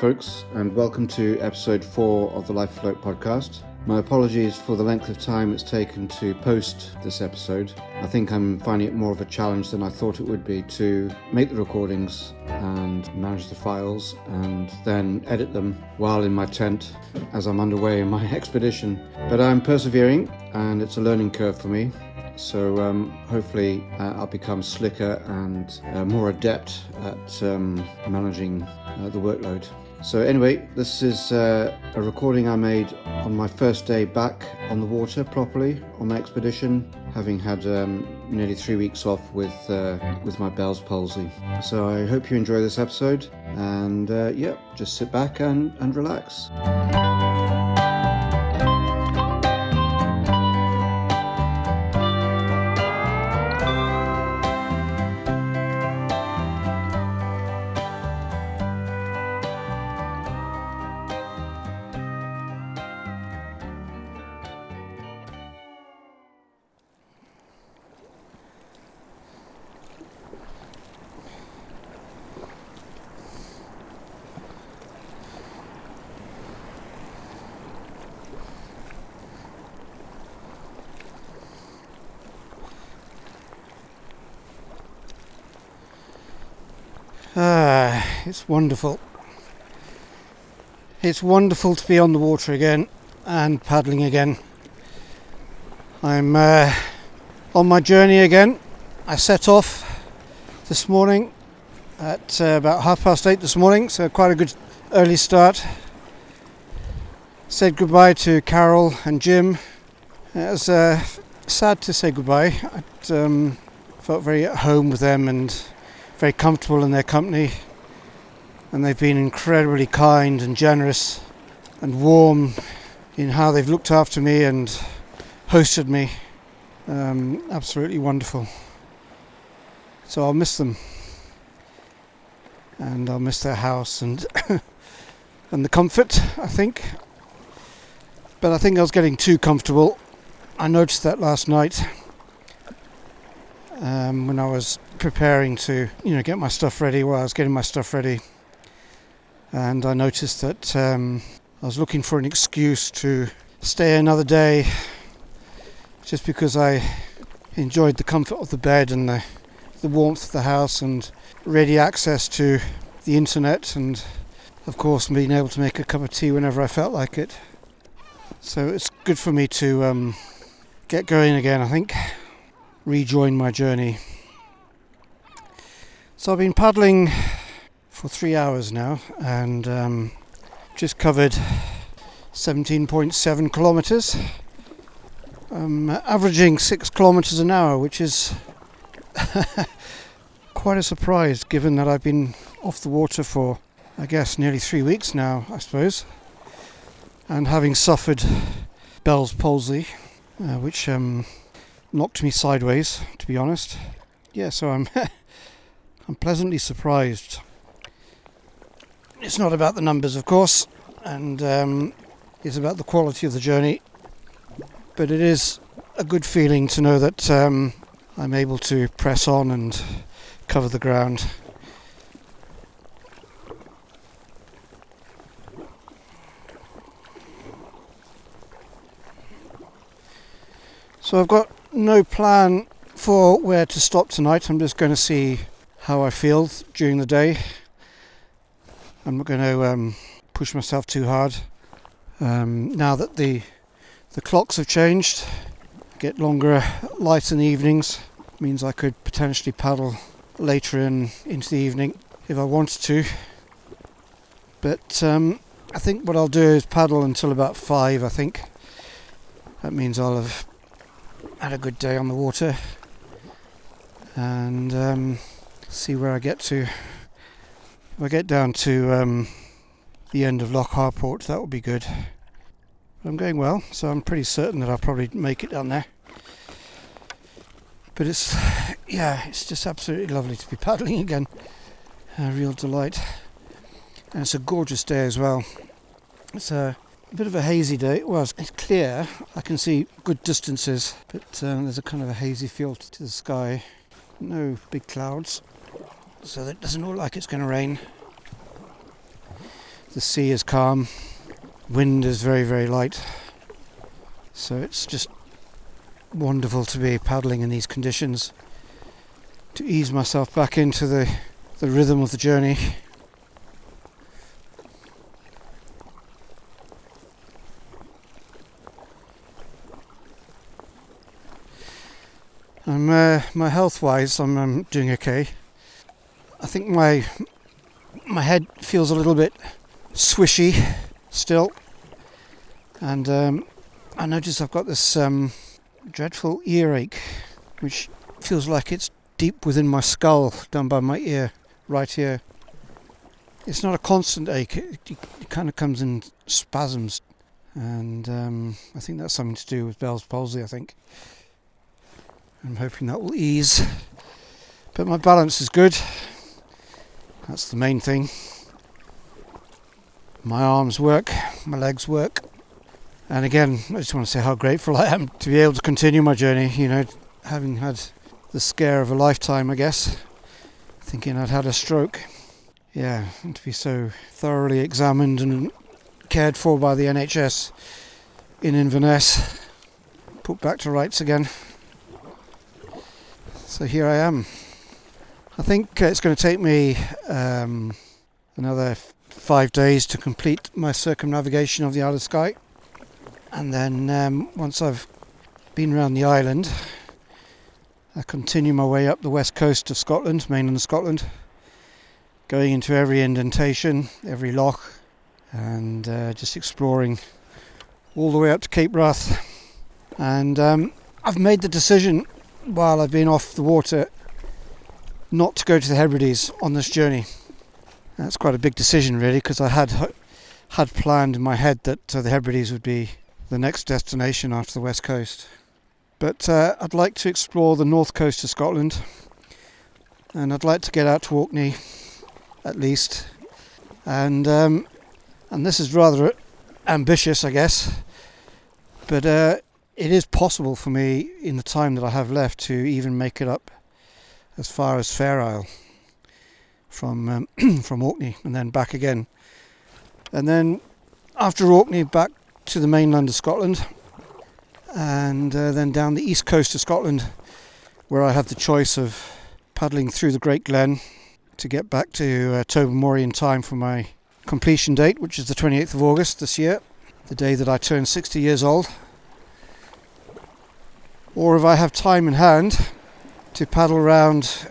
Folks, and welcome to episode four of the Life Afloat podcast. My apologies for the length of time it's taken to post this episode. I think I'm finding it more of a challenge than I thought it would be to make the recordings and manage the files and then edit them while in my tent as I'm underway in my expedition. But I'm persevering and it's a learning curve for me. So um, hopefully uh, I'll become slicker and uh, more adept at um, managing uh, the workload. So anyway, this is uh, a recording I made on my first day back on the water properly on my expedition, having had um, nearly three weeks off with uh, with my Bell's palsy. So I hope you enjoy this episode, and uh, yeah, just sit back and, and relax. It's wonderful. It's wonderful to be on the water again and paddling again. I'm uh, on my journey again. I set off this morning at uh, about half past eight this morning, so quite a good early start. Said goodbye to Carol and Jim. It was uh, sad to say goodbye. I um, felt very at home with them and very comfortable in their company, and they've been incredibly kind and generous and warm in how they've looked after me and hosted me. Um, absolutely wonderful. So I'll miss them, and I'll miss their house and and the comfort. I think, but I think I was getting too comfortable. I noticed that last night um, when I was preparing to, you know, get my stuff ready. While I was getting my stuff ready, and I noticed that um, I was looking for an excuse to stay another day, just because I enjoyed the comfort of the bed and the the warmth of the house and ready access to the internet and of course being able to make a cup of tea whenever I felt like it. So it's good for me to um, get going again, I think rejoin my journey. So I've been paddling for three hours now and um, just covered 17.7 kilometres. I'm averaging six kilometres an hour, which is quite a surprise given that I've been off the water for, I guess, nearly three weeks now, I suppose, and having suffered Bell's palsy, uh, which um, knocked me sideways, to be honest. Yeah, so I'm I'm pleasantly surprised. It's not about the numbers, of course, and um, it's about the quality of the journey. But it is a good feeling to know that um, I'm able to press on and cover the ground. So I've got no plan for where to stop tonight. I'm just going to see how I feel during the day. I'm not going to um, push myself too hard. Um, now that the the clocks have changed, get longer light in the evenings means I could potentially paddle later in into the evening if I wanted to. But um, I think what I'll do is paddle until about five. I think that means I'll have had a good day on the water and um, see where I get to. If I get down to um, the end of Loch Harport, that would be good. I'm going well, so I'm pretty certain that I'll probably make it down there. But it's, yeah, it's just absolutely lovely to be paddling again. A real delight. And it's a gorgeous day as well. It's a a bit of a hazy day. Well, it's clear. I can see good distances, but um, there's a kind of a hazy feel to the sky. No big clouds, so it doesn't look like it's going to rain. The sea is calm, wind is very, very light. So it's just wonderful to be paddling in these conditions, to ease myself back into the, the rhythm of the journey. I'm, uh, my health wise, I'm, I'm doing okay. I think my my head feels a little bit swishy still, and um, I notice I've got this um, dreadful earache, which feels like it's deep within my skull, down by my ear, right here. It's not a constant ache; it, it, it kind of comes in spasms, and um, I think that's something to do with Bell's palsy. I think. I'm hoping that will ease, but my balance is good. That's the main thing. My arms work, my legs work. And again, I just want to say how grateful I am to be able to continue my journey, you know, having had the scare of a lifetime, I guess, thinking I'd had a stroke. Yeah, and to be so thoroughly examined and cared for by the NHS in Inverness, put back to rights again. So here I am. I think it's going to take me um, another f- five days to complete my circumnavigation of the Isle of Skye. And then um, once I've been around the island, I continue my way up the west coast of Scotland, mainland Scotland, going into every indentation, every loch, and uh, just exploring all the way up to Cape Wrath. And um, I've made the decision while I've been off the water not to go to the Hebrides on this journey. That's quite a big decision, really, because I had had planned in my head that uh, the Hebrides would be the next destination after the west coast. But uh, I'd like to explore the north coast of Scotland, and I'd like to get out to Orkney, at least. And um, and this is rather ambitious, I guess, but uh, it is possible for me in the time that I have left to even make it up as far as Fair Isle from um, from Orkney and then back again. And then after Orkney, back to the mainland of Scotland, and uh, then down the east coast of Scotland, where I have the choice of paddling through the Great Glen to get back to uh, Tobermory in time for my completion date, which is the 28th of August this year, the day that I turn 60 years old. Or if I have time in hand, to paddle around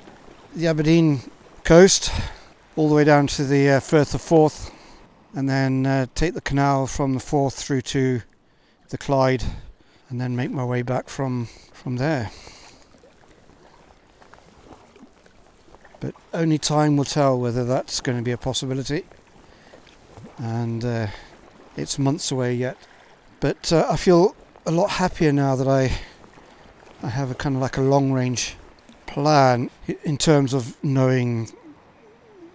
the Aberdeen coast all the way down to the uh, Firth of Forth and then uh, take the canal from the Forth through to the Clyde and then make my way back from from there. But only time will tell whether that's going to be a possibility. And uh, it's months away yet. But uh, I feel a lot happier now that I I have a kind of like a long range plan in terms of knowing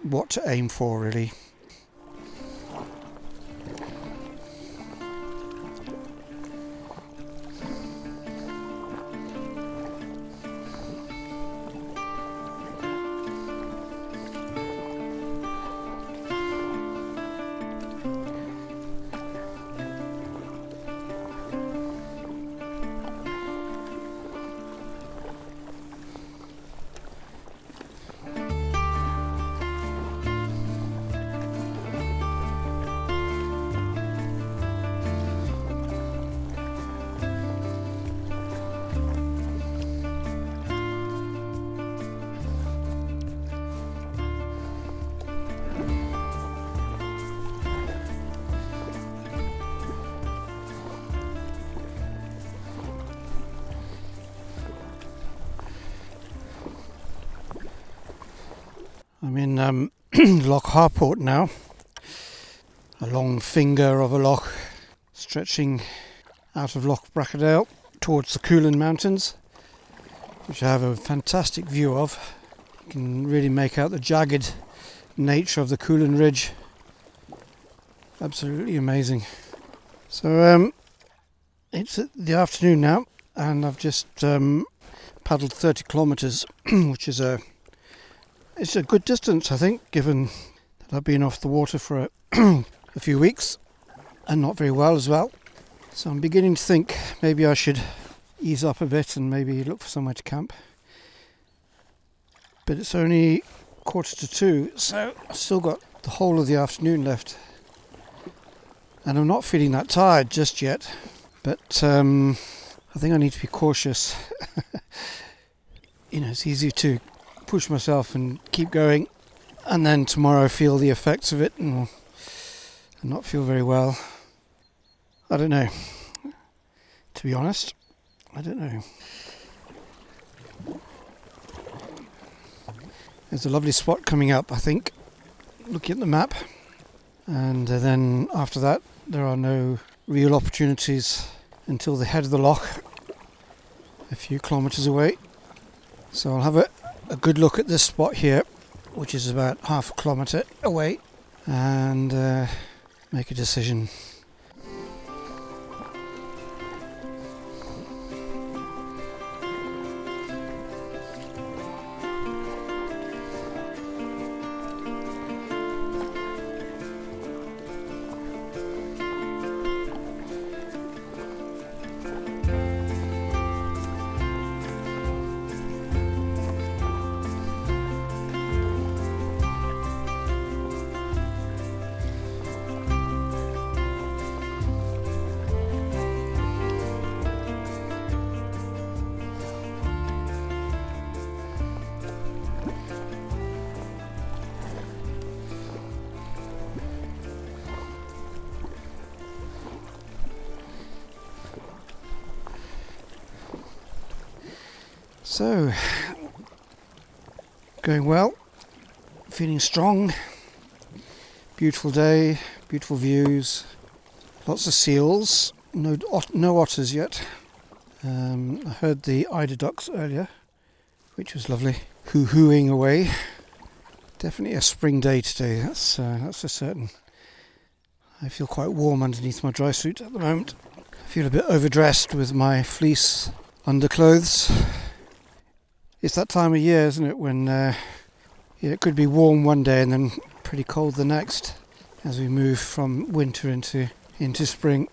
what to aim for, really. I'm in um, Loch Harport now, a long finger of a loch stretching out of Loch Bracadale towards the Cuillin Mountains, which I have a fantastic view of. You can really make out the jagged nature of the Cuillin Ridge. Absolutely amazing. So um, it's the afternoon now, and I've just um, paddled 30 kilometres, which is a it's a good distance, I think, given that I've been off the water for a a few weeks and not very well as well. So I'm beginning to think maybe I should ease up a bit and maybe look for somewhere to camp. But it's only quarter to two, so I've still got the whole of the afternoon left. And I'm not feeling that tired just yet, but um, I think I need to be cautious. you know, it's easy to push myself and keep going, and then tomorrow feel the effects of it and, and not feel very well. I don't know. To be honest, I don't know. There's a lovely spot coming up, I think, looking at the map. And then after that, there are no real opportunities until the head of the loch, a few kilometres away. So I'll have a, a good look at this spot here, which is about half a kilometre away, and uh, make a decision. So, going well, feeling strong, beautiful day, beautiful views, lots of seals, no, no otters yet. Um, I heard the eider ducks earlier, which was lovely, hoo hooing away. Definitely a spring day today, that's, uh, that's for certain. I feel quite warm underneath my dry suit at the moment. I feel a bit overdressed with my fleece underclothes it's that time of year, isn't it, when uh, it could be warm one day and then pretty cold the next, as we move from winter into into spring.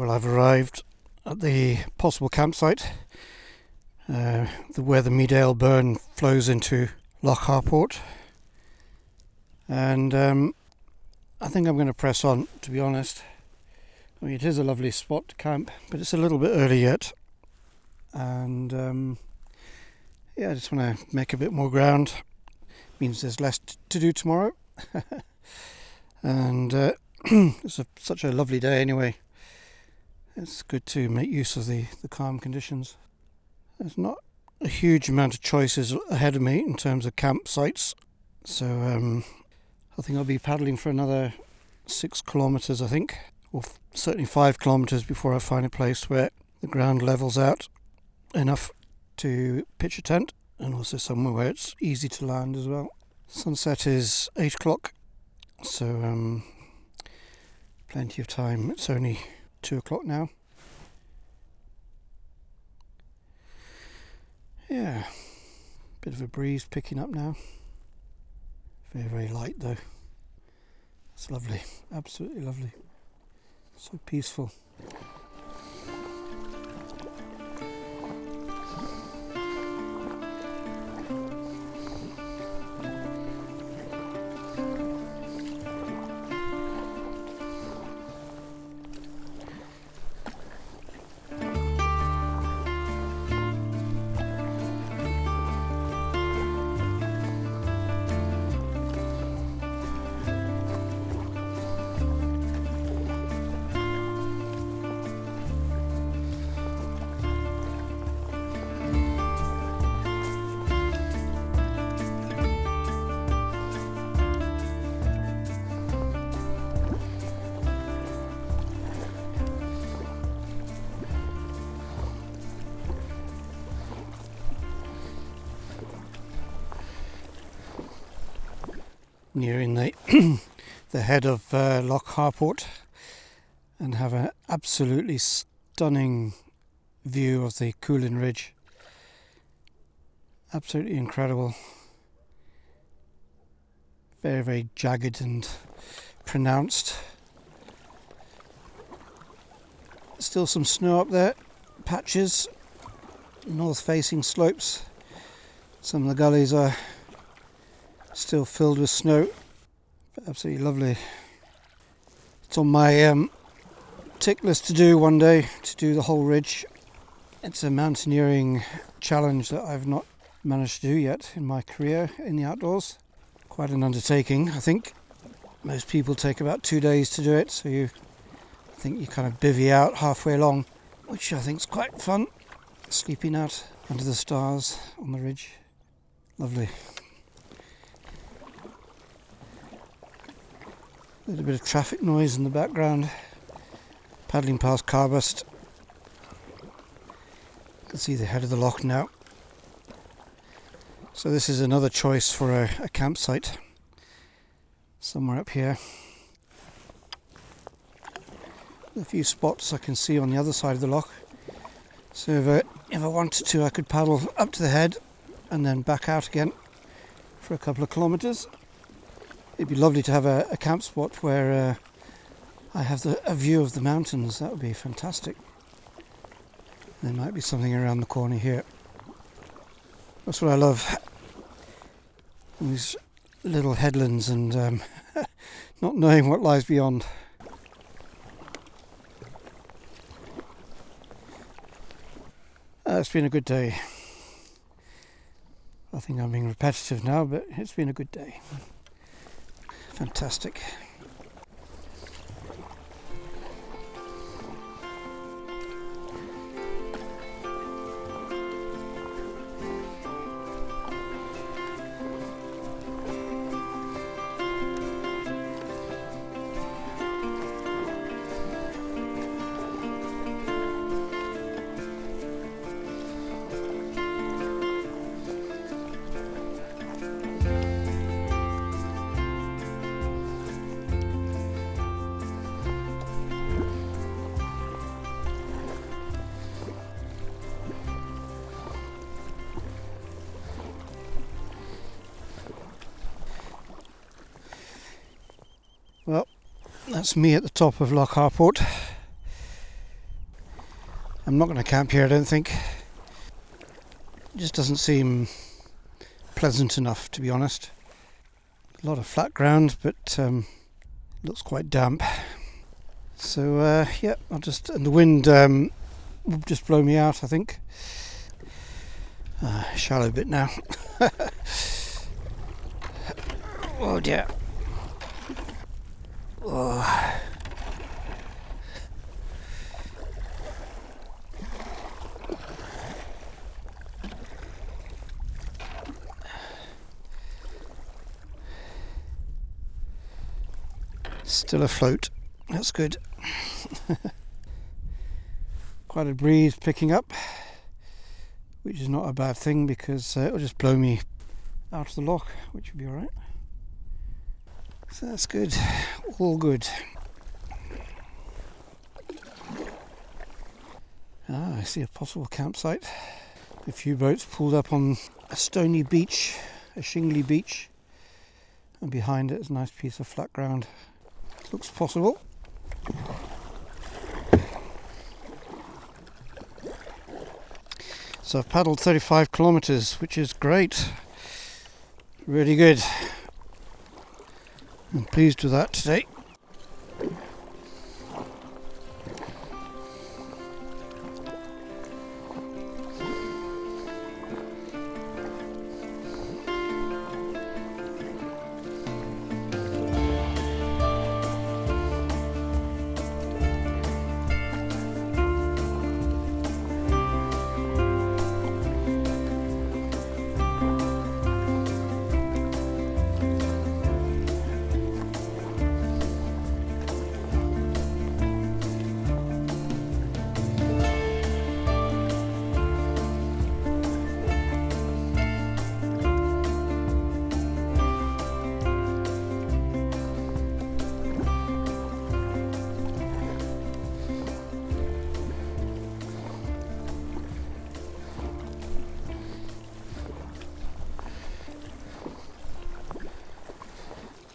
Well, I've arrived at the possible campsite, uh, where the Meadale Burn flows into Loch Harport. And um, I think I'm going to press on, to be honest. I mean, it is a lovely spot to camp, but it's a little bit early yet. And um, yeah, I just want to make a bit more ground. It Means there's less t- to do tomorrow. and uh, it's a, such a lovely day anyway it's good to make use of the, the calm conditions. There's not a huge amount of choices ahead of me in terms of campsites, so um, I think I'll be paddling for another six kilometres, I think, or f- certainly five kilometres before I find a place where the ground levels out enough to pitch a tent and also somewhere where it's easy to land as well. Sunset is eight o'clock, so um, plenty of time. It's only two o'clock now. Yeah, bit of a breeze picking up now. Very, very light though. It's lovely, absolutely lovely. So peaceful. Nearing the the head of uh, Loch Harport and have an absolutely stunning view of the Cuillin Ridge. Absolutely incredible. Very, very jagged and pronounced. Still some snow up there, patches, north facing slopes. Some of the gullies are still filled with snow. Absolutely lovely. It's on my um, tick list to do one day to do the whole ridge. It's a mountaineering challenge that I've not managed to do yet in my career in the outdoors. Quite an undertaking, I think. Most people take about two days to do it, so you I think you kind of bivvy out halfway along, which I think is quite fun. Sleeping out under the stars on the ridge. Lovely. A bit of traffic noise in the background paddling past Carbost. You can see the head of the loch now. So this is another choice for a, a campsite somewhere up here. A few spots I can see on the other side of the loch. So if I, if I wanted to, I could paddle up to the head and then back out again for a couple of kilometres. It'd be lovely to have a, a camp spot where uh, I have the, a view of the mountains. That would be fantastic. There might be something around the corner here. That's what I love. These little headlands and um, not knowing what lies beyond. Uh, it's been a good day. I think I'm being repetitive now, but it's been a good day. Fantastic. That's me at the top of Loch Harport. I'm not going to camp here, I don't think. It just doesn't seem pleasant enough, to be honest. A lot of flat ground, but um, looks quite damp. So uh, yeah, I'll just and the wind um, will just blow me out, I think. Uh, shallow bit now. oh dear. Still afloat. That's good. Quite a breeze picking up, which is not a bad thing because uh, it'll just blow me out of the loch, which will be alright. So that's good. All good. Ah, I see a possible campsite. A few boats pulled up on a stony beach, a shingly beach, and behind it is a nice piece of flat ground. Looks possible. So I've paddled 35 kilometres, which is great. Really good. I'm pleased with that today.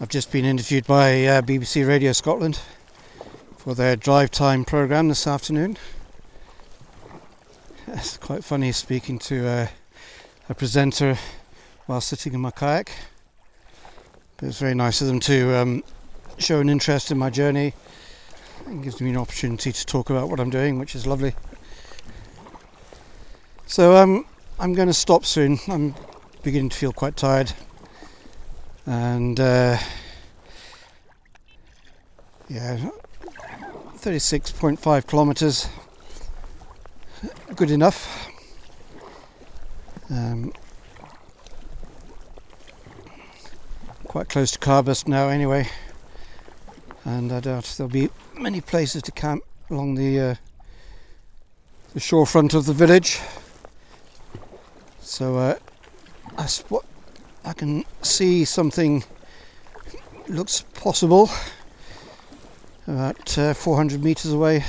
I've just been interviewed by uh, BBC Radio Scotland for their drive time programme this afternoon. It's quite funny speaking to uh, a presenter while sitting in my kayak. But it's very nice of them to um, show an interest in my journey and gives me an opportunity to talk about what I'm doing, which is lovely. So um, I'm going to stop soon. I'm beginning to feel quite tired and uh, yeah, 36.5 kilometers, good enough. Um, quite close to Carbost now, anyway, and I doubt there'll be many places to camp along the uh, the shorefront of the village. So uh, I spot I can see something looks possible about uh, 400 meters away.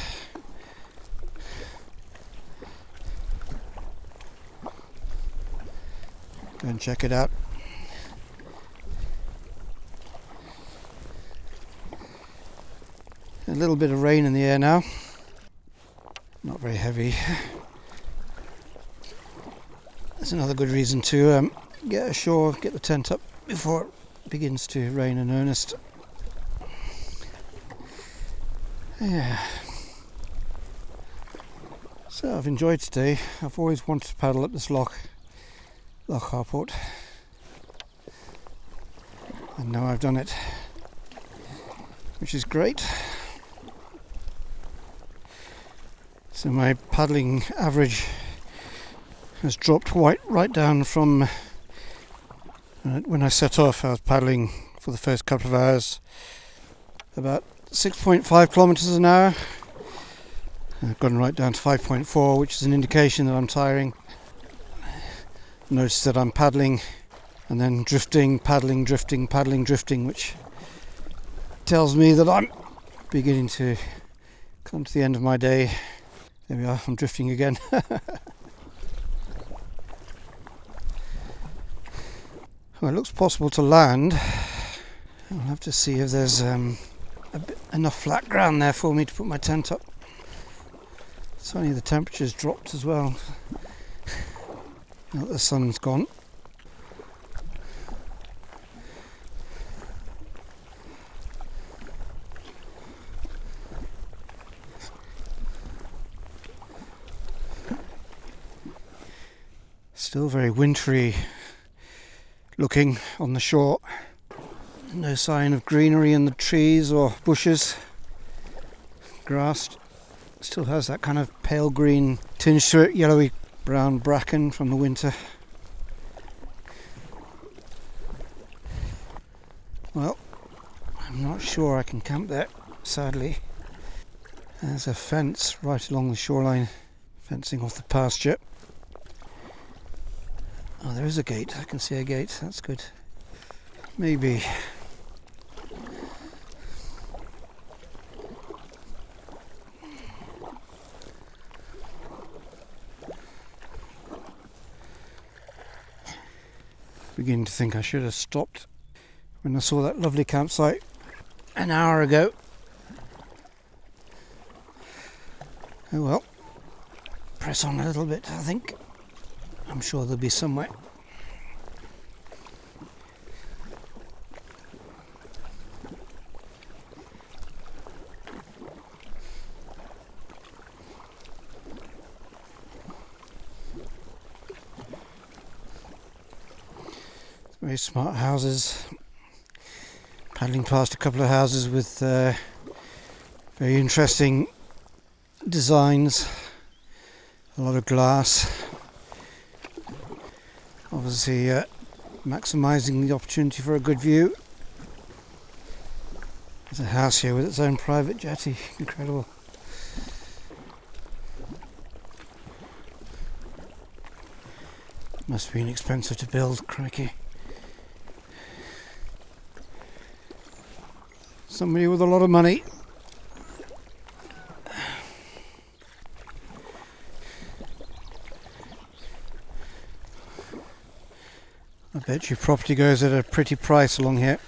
Go and check it out. A little bit of rain in the air now. Not very heavy. That's another good reason to um, get ashore, get the tent up before it begins to rain in earnest. Yeah. So I've enjoyed today. I've always wanted to paddle up this loch, Loch Harport. And now I've done it, which is great. So my paddling average has dropped right, right down from when I set off, I was paddling for the first couple of hours about 6.5 kilometers an hour. I've gone right down to 5.4, which is an indication that I'm tiring. Notice that I'm paddling and then drifting, paddling, drifting, paddling, drifting, which tells me that I'm beginning to come to the end of my day. There we are, I'm drifting again. Well, it looks possible to land. I'll have to see if there's um, bit, enough flat ground there for me to put my tent up. Suddenly the temperature's dropped as well. Now the sun's gone. Still very wintry looking on the shore. No sign of greenery in the trees or bushes. Grass still has that kind of pale green tinge to it, yellowy brown bracken from the winter. Well, I'm not sure I can camp there, sadly. There's a fence right along the shoreline, fencing off the pasture. Oh, there is a gate. I can see a gate. That's good. Maybe. Beginning to think I should have stopped when I saw that lovely campsite an hour ago. Oh well, press on a little bit, I think. I'm sure there'll be somewhere. Very smart houses. Paddling past a couple of houses with uh, very interesting designs. A lot of glass obviously uh, maximising the opportunity for a good view. There's a house here with its own private jetty, incredible. Must have been expensive to build, crikey. Somebody with a lot of money bet your property goes at a pretty price along here.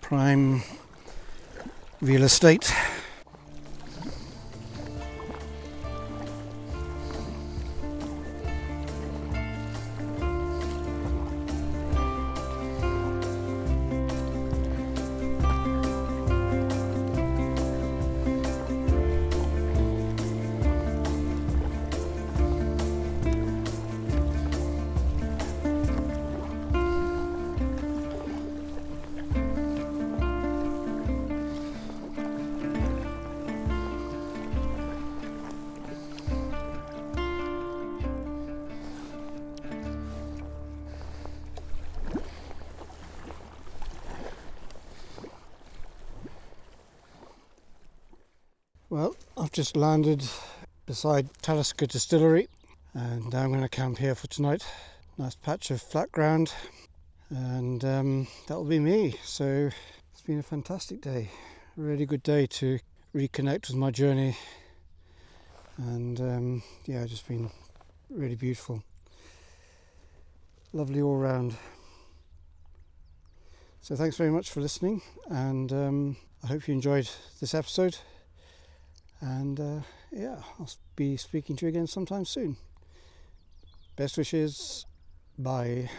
Prime real estate. Just landed beside Talisker Distillery and I'm going to camp here for tonight. Nice patch of flat ground and um, that'll be me. So it's been a fantastic day, a really good day to reconnect with my journey and um, yeah, just been really beautiful. Lovely all round. So thanks very much for listening and um, I hope you enjoyed this episode. And uh, yeah, I'll be speaking to you again sometime soon. Best wishes. Bye.